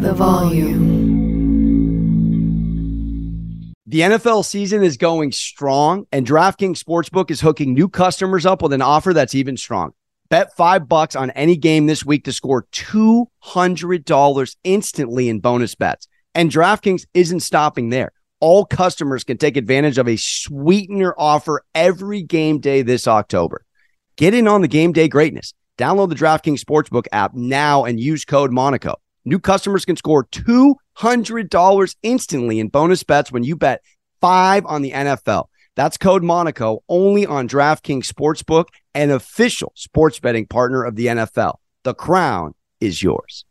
the volume. The NFL season is going strong, and DraftKings Sportsbook is hooking new customers up with an offer that's even strong. Bet five bucks on any game this week to score $200 instantly in bonus bets. And DraftKings isn't stopping there. All customers can take advantage of a sweetener offer every game day this October. Get in on the game day greatness. Download the DraftKings Sportsbook app now and use code Monaco. New customers can score $200 instantly in bonus bets when you bet five on the NFL. That's code Monaco only on DraftKings Sportsbook, an official sports betting partner of the NFL. The crown is yours.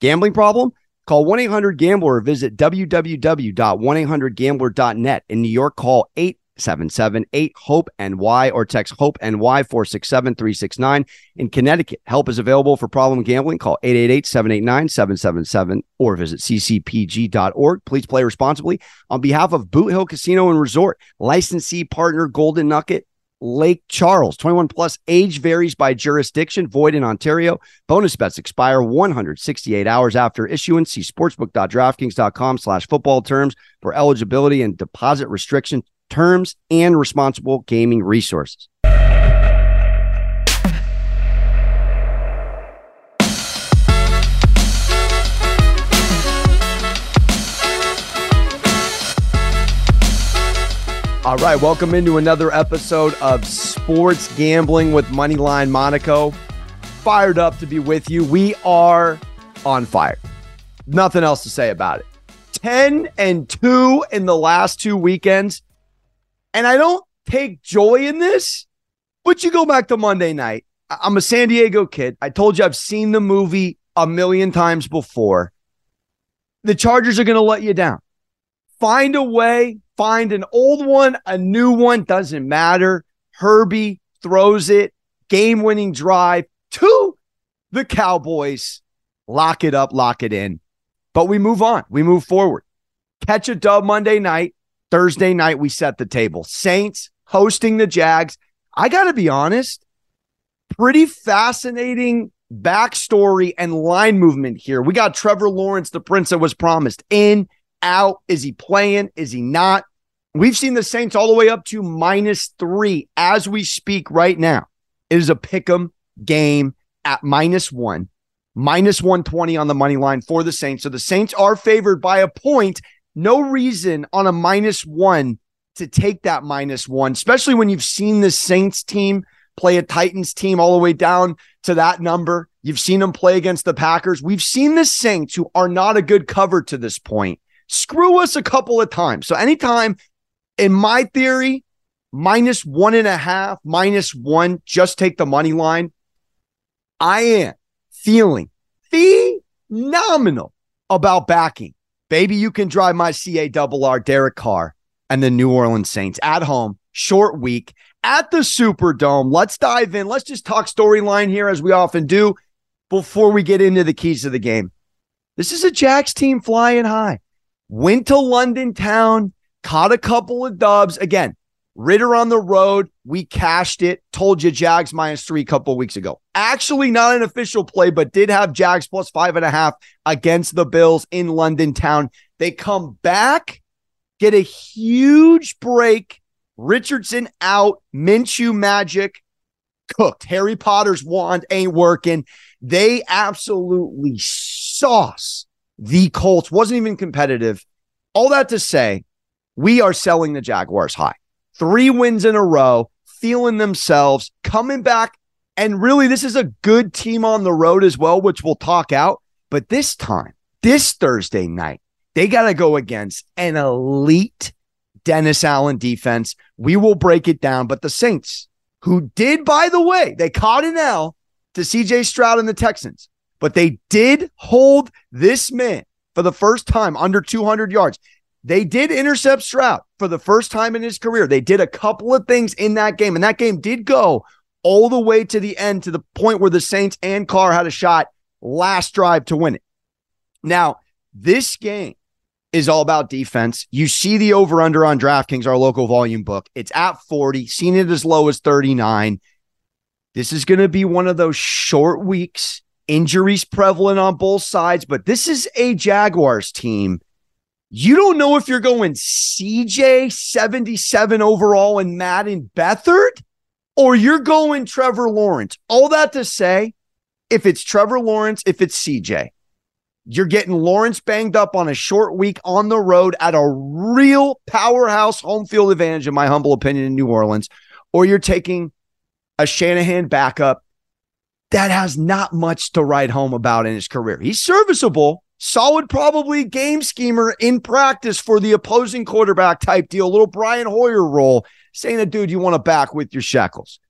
Gambling problem? Call 1 800 Gambler or visit www.1800Gambler.net. In New York, call 8 877 HOPE NY or text HOPE NY 467 369. In Connecticut, help is available for problem gambling. Call 888 789 777 or visit ccpg.org. Please play responsibly. On behalf of Boot Hill Casino and Resort, licensee partner Golden Nugget. Lake Charles. 21 plus age varies by jurisdiction, void in Ontario. Bonus bets expire 168 hours after issuance. See sportsbook.draftkings.com slash football terms for eligibility and deposit restrictions terms, and responsible gaming resources. All right, welcome into another episode of Sports Gambling with Moneyline Monaco. Fired up to be with you. We are on fire. Nothing else to say about it. 10 and 2 in the last two weekends. And I don't take joy in this, but you go back to Monday night. I'm a San Diego kid. I told you I've seen the movie a million times before. The Chargers are going to let you down. Find a way, find an old one, a new one, doesn't matter. Herbie throws it, game winning drive to the Cowboys. Lock it up, lock it in. But we move on, we move forward. Catch a dub Monday night. Thursday night, we set the table. Saints hosting the Jags. I got to be honest, pretty fascinating backstory and line movement here. We got Trevor Lawrence, the prince that was promised. In, out. Is he playing? Is he not? We've seen the Saints all the way up to minus three as we speak right now. It is a pick 'em game at minus one, minus 120 on the money line for the Saints. So the Saints are favored by a point no reason on a minus one to take that minus one, especially when you've seen the Saints team play a Titans team all the way down to that number. You've seen them play against the Packers. We've seen the Saints, who are not a good cover to this point, screw us a couple of times. So, anytime, in my theory, minus one and a half, minus one, just take the money line. I am feeling phenomenal about backing Baby, you can drive my CA double R Derek Carr and the New Orleans Saints at home, short week at the Superdome. Let's dive in. Let's just talk storyline here as we often do before we get into the keys of the game. This is a Jags team flying high. Went to London town, caught a couple of dubs. Again, Ridder on the road. We cashed it. Told you Jags minus three a couple weeks ago. Actually, not an official play, but did have Jags plus five and a half against the Bills in London town. They come back, get a huge break. Richardson out. Minshew magic cooked. Harry Potter's wand ain't working. They absolutely sauce the Colts. Wasn't even competitive. All that to say, we are selling the Jaguars high three wins in a row, feeling themselves, coming back. And really, this is a good team on the road as well, which we'll talk out. But this time, this Thursday night, they got to go against an elite Dennis Allen defense. We will break it down. But the Saints, who did, by the way, they caught an L to CJ Stroud and the Texans, but they did hold this man for the first time under 200 yards. They did intercept Stroud for the first time in his career. They did a couple of things in that game, and that game did go all the way to the end to the point where the Saints and Carr had a shot last drive to win it. Now, this game is all about defense. You see the over under on DraftKings, our local volume book. It's at 40, seen it as low as 39. This is going to be one of those short weeks injuries prevalent on both sides, but this is a Jaguars team. You don't know if you're going CJ 77 overall and Madden Beathard or you're going Trevor Lawrence. All that to say, if it's Trevor Lawrence, if it's CJ, you're getting Lawrence banged up on a short week on the road at a real powerhouse home field advantage, in my humble opinion, in New Orleans, or you're taking a Shanahan backup that has not much to write home about in his career. He's serviceable, solid, probably game schemer in practice for the opposing quarterback type deal, little Brian Hoyer role, saying that, dude, you want to back with your shackles.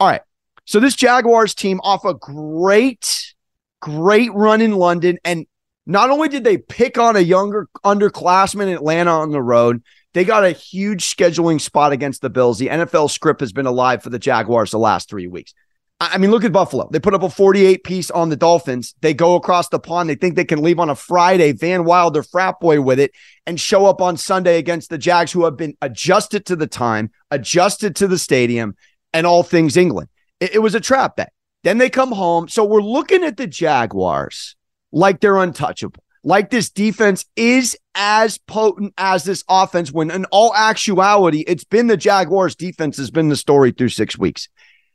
All right. So this Jaguars team off a great, great run in London. And not only did they pick on a younger underclassman in Atlanta on the road, they got a huge scheduling spot against the Bills. The NFL script has been alive for the Jaguars the last three weeks. I mean, look at Buffalo. They put up a 48 piece on the Dolphins. They go across the pond. They think they can leave on a Friday, Van Wilder frat boy with it, and show up on Sunday against the Jags, who have been adjusted to the time, adjusted to the stadium, and all things England. It, it was a trap bet. Then they come home. So we're looking at the Jaguars like they're untouchable, like this defense is as potent as this offense, when in all actuality, it's been the Jaguars' defense has been the story through six weeks.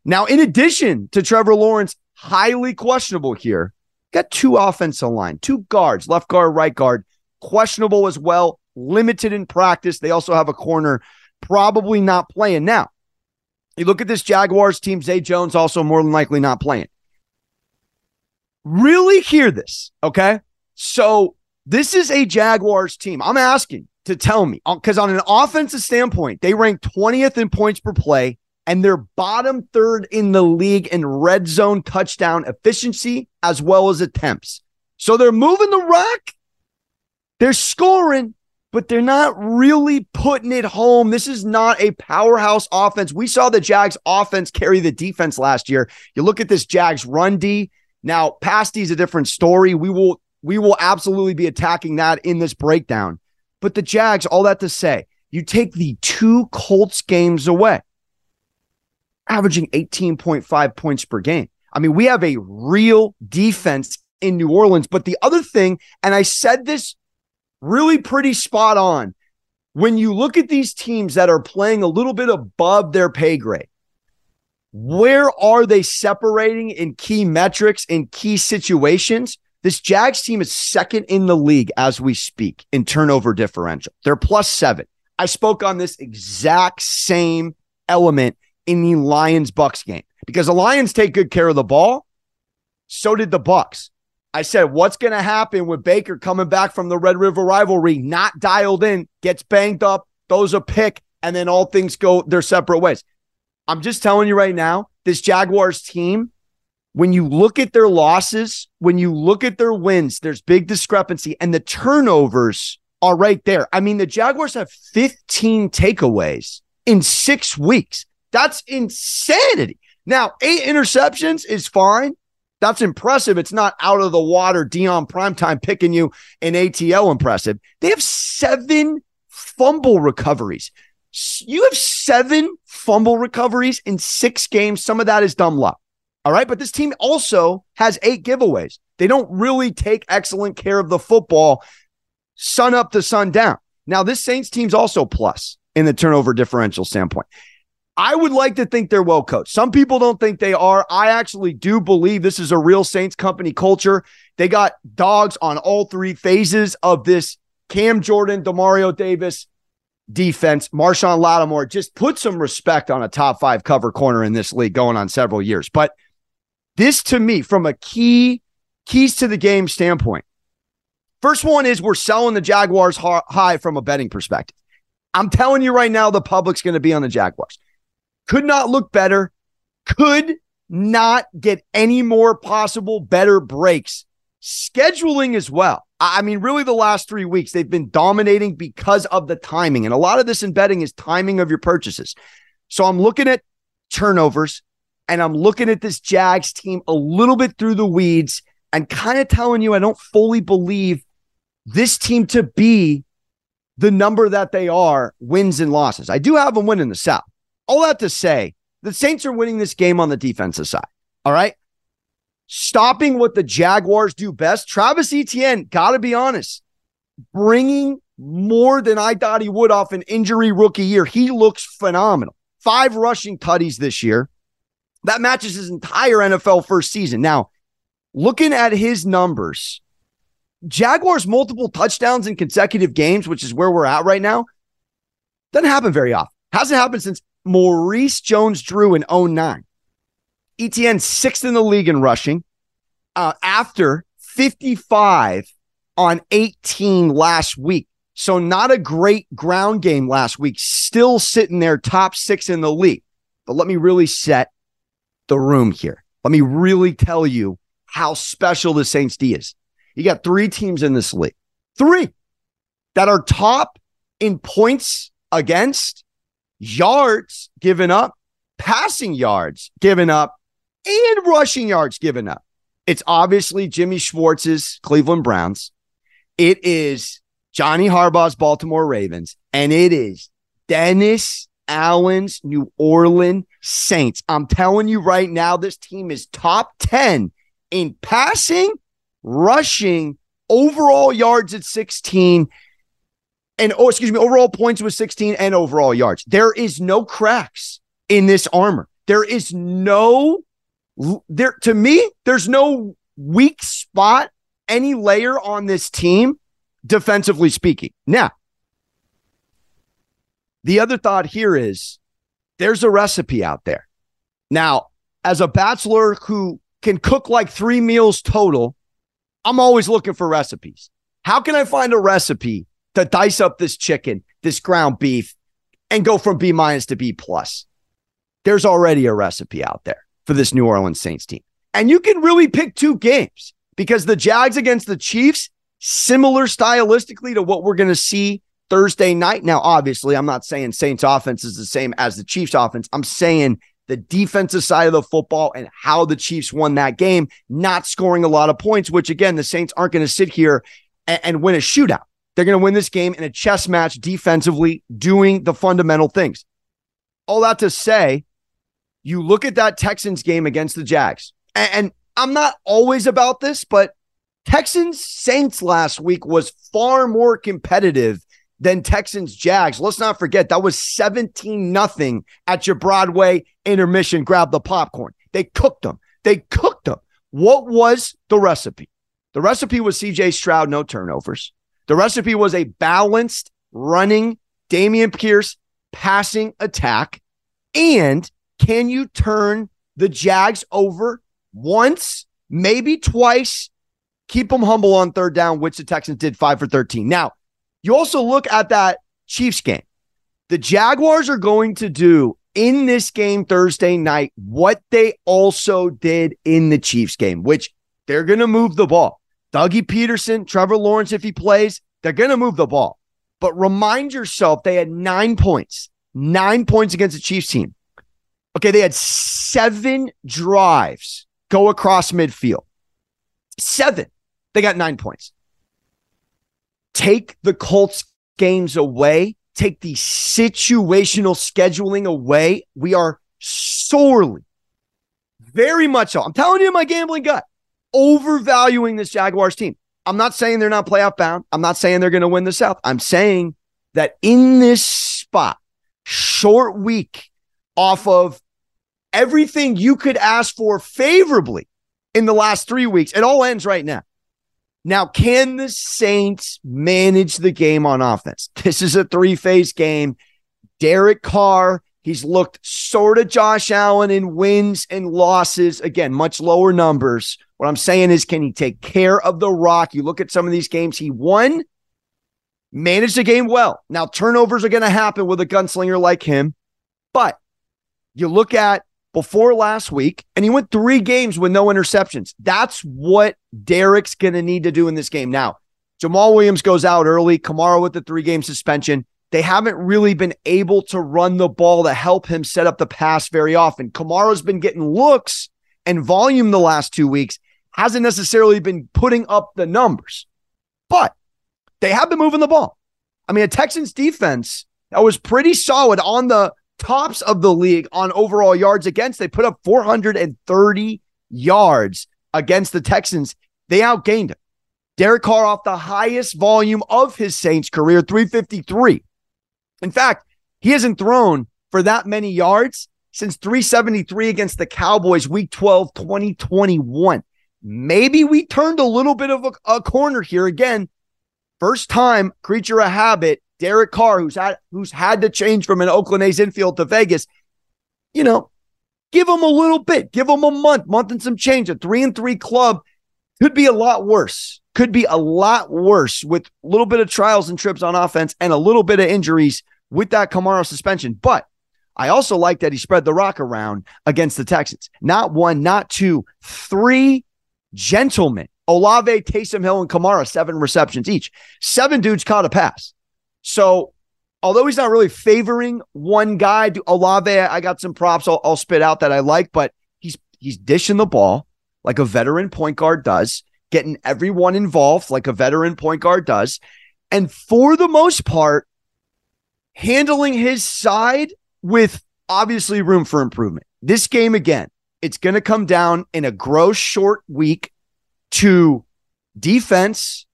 Now, in addition to Trevor Lawrence, highly questionable here, got two offensive line, two guards, left guard, right guard, questionable as well, limited in practice. They also have a corner probably not playing. Now, you look at this Jaguars team, Zay Jones also more than likely not playing. Really hear this, okay? So, this is a Jaguars team. I'm asking to tell me uh, because on an offensive standpoint, they rank 20th in points per play, and they're bottom third in the league in red zone touchdown efficiency as well as attempts. So they're moving the rock. They're scoring, but they're not really putting it home. This is not a powerhouse offense. We saw the Jags offense carry the defense last year. You look at this Jags run D. Now, pass D is a different story. We will we will absolutely be attacking that in this breakdown. But the Jags, all that to say, you take the two Colts games away averaging 18.5 points per game. I mean, we have a real defense in New Orleans. But the other thing, and I said this really pretty spot on, when you look at these teams that are playing a little bit above their pay grade, where are they separating in key metrics, in key situations? This Jags team is second in the league as we speak in turnover differential. They're plus seven. I spoke on this exact same element in the Lions Bucks game because the Lions take good care of the ball. So did the Bucks. I said, what's going to happen with Baker coming back from the Red River rivalry, not dialed in, gets banged up, throws a pick, and then all things go their separate ways. I'm just telling you right now, this Jaguars team, when you look at their losses, when you look at their wins, there's big discrepancy, and the turnovers are right there. I mean, the Jaguars have 15 takeaways in six weeks. That's insanity. Now, eight interceptions is fine. That's impressive. It's not out of the water. Deion Primetime picking you in ATL impressive. They have seven fumble recoveries. You have seven fumble recoveries in six games. Some of that is dumb luck. All right. But this team also has eight giveaways. They don't really take excellent care of the football sun up to sun down. Now, this Saints team's also plus in the turnover differential standpoint. I would like to think they're well coached. Some people don't think they are. I actually do believe this is a real Saints company culture. They got dogs on all three phases of this Cam Jordan, Demario Davis defense. Marshon Lattimore just put some respect on a top five cover corner in this league going on several years. But this to me, from a key keys to the game standpoint, first one is we're selling the Jaguars high from a betting perspective. I'm telling you right now, the public's going to be on the Jaguars could not look better, could not get any more possible better breaks. Scheduling as well. I mean, really, the last three weeks, they've been dominating because of the timing. And a lot of this in betting is timing of your purchases. So I'm looking at turnovers and I'm looking at this Jags team a little bit through the weeds and kind of telling you I don't fully believe this team to be the number that they are wins and losses. I do have them winning the South all that to say, the Saints are winning this game on the defensive side. All right. stopping what the Jaguars do best. Travis Etienne, got to be honest, bringing more than I thought he would off an injury rookie year. He looks phenomenal. Five rushing tutties this year. That matches his entire NFL first season. Now, looking at his numbers, Jaguars multiple touchdowns in consecutive games, which is where we're at right now, doesn't happen very often. Hasn't happened since Maurice Jones Drew in 09. ETN sixth in the league in rushing uh, after 55 on 18 last week. So, not a great ground game last week, still sitting there top six in the league. But let me really set the room here. Let me really tell you how special the Saints D is. You got three teams in this league, three that are top in points against, yards given up, passing yards given up, and rushing yards given up. It's obviously Jimmy Schwartz's Cleveland Browns. It is Johnny Harbaugh's Baltimore Ravens, and it is Dennis Allen's New Orleans Saints. I'm telling you right now, this team is top 10 in passing, rushing, overall yards at 16, and oh, excuse me, overall points was 16 and overall yards. There is no cracks in this armor. There is no there to me, there's no weak spot, any layer on this team, defensively speaking. Now, the other thought here is there's a recipe out there. Now, as a bachelor who can cook like three meals total, I'm always looking for recipes. How can I find a recipe to dice up this chicken, this ground beef, and go from B minus to B plus? There's already a recipe out there for this New Orleans Saints team. And you can really pick two games because the Jags against the Chiefs, similar stylistically to what we're going to see Thursday night. Now, obviously, I'm not saying Saints offense is the same as the Chiefs offense. I'm saying the defensive side of the football and how the Chiefs won that game, not scoring a lot of points, which again, the Saints aren't going to sit here and, and win a shootout. They're going to win this game in a chess match defensively, doing the fundamental things. All that to say, you look at that Texans game against the Jags, and, I'm not always about this, but Texans Saints last week was far more competitive than Texans Jags. Let's not forget that was 17 nothing at your Broadway intermission. Grab the popcorn. They cooked them. They cooked them. What was the recipe? The recipe was CJ Stroud, no turnovers. The recipe was a balanced running Dameon Pierce passing attack. And can you turn the Jags over once, maybe twice? Keep them humble on third down, which the Texans did five for 13. Now, you also look at that Chiefs game. The Jaguars are going to do in this game Thursday night what they also did in the Chiefs game, which they're going to move the ball. Dougie Pederson, Trevor Lawrence, if he plays, they're going to move the ball. But remind yourself they had nine points, nine points against the Chiefs team. Okay, they had seven drives go across midfield. Seven. They got nine points. Take the Colts games away, take the situational scheduling away. We are sorely, very much so. I'm telling you, my gambling gut, overvaluing this Jaguars team. I'm not saying they're not playoff bound. I'm not saying they're going to win the South. I'm saying that in this spot, short week off of everything you could ask for favorably in the last three weeks, it all ends right now. Now, can the Saints manage the game on offense? This is a three phase game. Derek Carr, he's looked sort of Josh Allen in wins and losses. Again, much lower numbers. What I'm saying is, can he take care of the rock? You look at some of these games he won, managed the game well. Now, turnovers are going to happen with a gunslinger like him, but you look at before last week, and he went three games with no interceptions. That's what Derek's going to need to do in this game. Now, Jamaal Williams goes out early, Kamara with the three game suspension. They haven't really been able to run the ball to help him set up the pass very often. Kamara's been getting looks and volume the last two weeks, hasn't necessarily been putting up the numbers, but they have been moving the ball. I mean, a Texans defense that was pretty solid on the tops of the league on overall yards against. They put up 430 yards against the Texans, they outgained him. Derek Carr off the highest volume of his Saints career, 353. In fact, he hasn't thrown for that many yards since 373 against the Cowboys week 12, 2021. Maybe we turned a little bit of a, a corner here again. First time creature of habit, Derek Carr, who's had who's had to change from an Oakland A's infield to Vegas. You know, give him a little bit, give him a month, month and some change. A three and three club could be a lot worse. Could be a lot worse with a little bit of trials and trips on offense and a little bit of injuries with that Kamara suspension. But I also like that he spread the rock around against the Texans. Not one, not two, three gentlemen. Olave, Taysom Hill, and Kamara, seven receptions each. Seven dudes caught a pass. So, although he's not really favoring one guy, Olave, I got some props I'll, I'll spit out that I like, but he's he's dishing the ball like a veteran point guard does, getting everyone involved like a veteran point guard does. And for the most part, handling his side with obviously room for improvement. This game, again, it's going to come down in a gross short week to defense,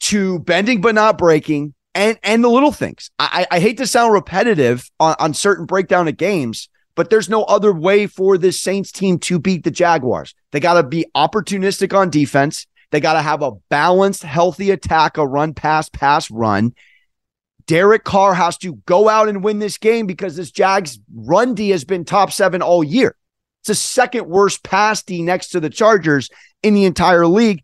to bending but not breaking, and and the little things. I, I hate to sound repetitive on, on certain breakdown of games, but there's no other way for this Saints team to beat the Jaguars. They got to be opportunistic on defense. They got to have a balanced, healthy attack, a run, pass, pass, run. Derek Carr has to go out and win this game because this Jags run D has been top seven all year. It's the second worst pass D next to the Chargers in the entire league.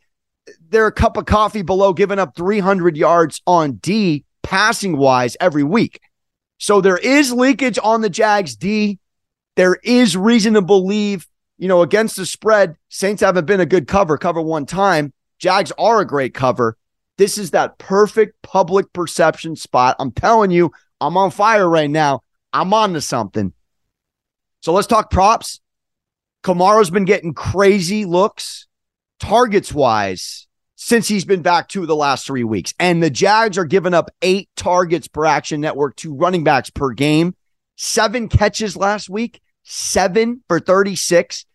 They're a cup of coffee below giving up 300 yards on D passing wise every week. So there is leakage on the Jags D. There is reason to believe, you know, against the spread, Saints haven't been a good cover, cover one time. Jags are a great cover. This is that perfect public perception spot. I'm telling you, I'm on fire right now. I'm on to something. So let's talk props. Kamara's been getting crazy looks, targets wise, since he's been back two of the last three weeks. And the Jags are giving up eight targets per action network to running backs per game, seven catches last week seven for 36.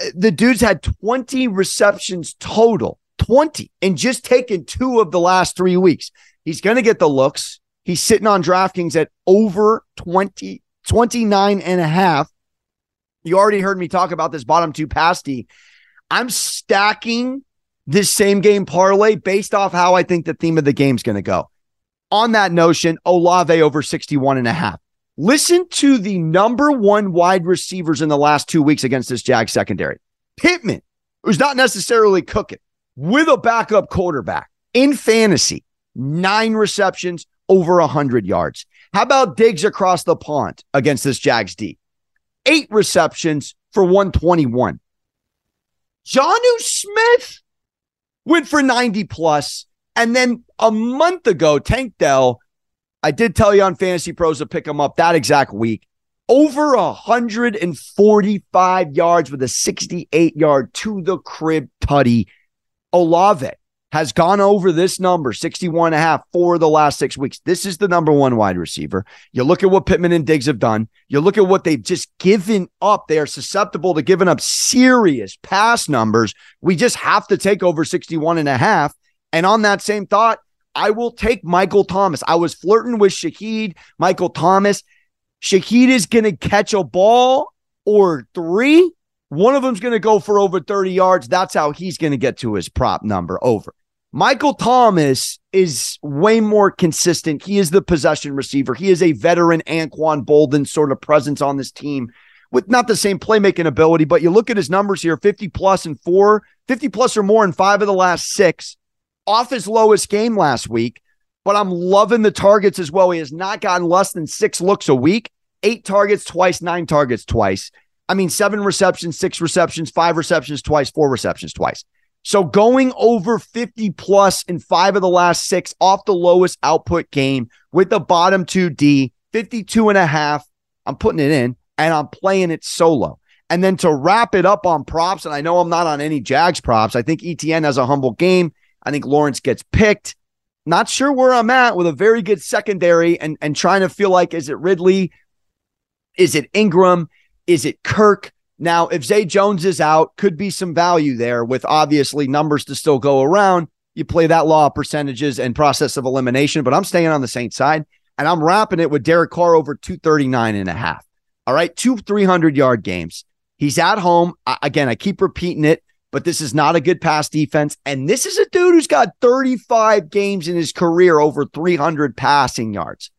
Uh, the dude's had 20 receptions total, 20, and just taken two of the last three weeks. He's going to get the looks. He's sitting on DraftKings at over 20, 29 and a half. You already heard me talk about this bottom two pasty. I'm stacking this same game parlay based off how I think the theme of the game is going to go. On that notion, Olave over 61 and a half. Listen to the number one wide receivers in the last two weeks against this Jag secondary. Pittman, who's not necessarily cooking, with a backup quarterback in fantasy, nine receptions, over 100 yards. How about Diggs across the pond against this Jags D? Eight receptions for 121. Jonnu Smith went for 90 plus, And then a month ago, Tank Dell I did tell you on Fantasy Pros to pick him up that exact week. Over 145 yards with a 68 yard to the crib tutty. Olave has gone over this number, 61 and a half, for the last six weeks. This is the number one wide receiver. You look at what Pittman and Diggs have done. You look at what they've just given up. They are susceptible to giving up serious pass numbers. We just have to take over 61 and a half. And on that same thought, I will take Michael Thomas. I was flirting with Shaheed, Michael Thomas. Shaheed is going to catch a ball or three. One of them's going to go for over 30 yards. That's how he's going to get to his prop number over. Michael Thomas is way more consistent. He is the possession receiver. He is a veteran Anquan Boldin sort of presence on this team with not the same playmaking ability, but you look at his numbers here 50 plus and four, 50 plus or more in five of the last six off his lowest game last week, but I'm loving the targets as well. He has not gotten less than six looks a week, eight targets twice, nine targets twice. I mean, seven receptions, six receptions, five receptions twice, four receptions twice. So going over 50 plus in five of the last six off the lowest output game with the bottom two D, 52 and a half. I'm putting it in and I'm playing it solo. And then to wrap it up on props, and I know I'm not on any Jags props. I think ETN has a humble game. I think Lawrence gets picked. Not sure where I'm at with a very good secondary and, and trying to feel like is it Ridley? Is it Ingram? Is it Kirk? Now, if Zay Jones is out, could be some value there with obviously numbers to still go around. You play that law of percentages and process of elimination, but I'm staying on the Saints side and I'm wrapping it with Derek Carr over 239 and a half. All right, two 300 yard games. He's at home. I, again, I keep repeating it, but this is not a good pass defense. And this is a dude who's got 35 games in his career over 300 passing yards.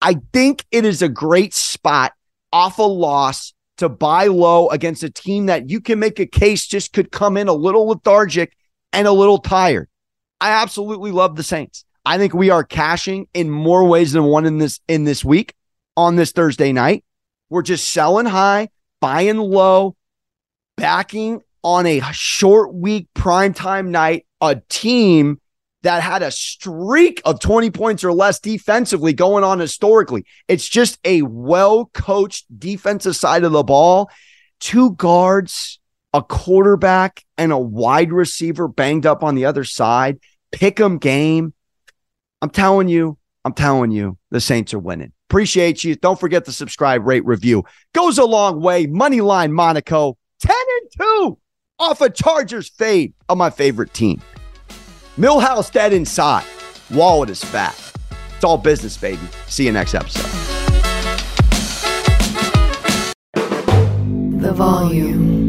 I think it is a great spot off a loss to buy low against a team that you can make a case just could come in a little lethargic and a little tired. I absolutely love the Saints. I think we are cashing in more ways than one in this in this week on this Thursday night. We're just selling high, buying low, backing on a short week primetime night, a team that had a streak of 20 points or less defensively going on historically. It's just a well coached defensive side of the ball. Two guards, a quarterback, and a wide receiver banged up on the other side. Pick 'em game. I'm telling you, I'm telling you, the Saints are winning. Appreciate you. Don't forget to subscribe, rate, review. Goes a long way. Moneyline Monaco, 10 and 2 off a Chargers fade of my favorite team. Milhouse dead inside. Wallet is fat. It's all business, baby. See you next episode. The volume.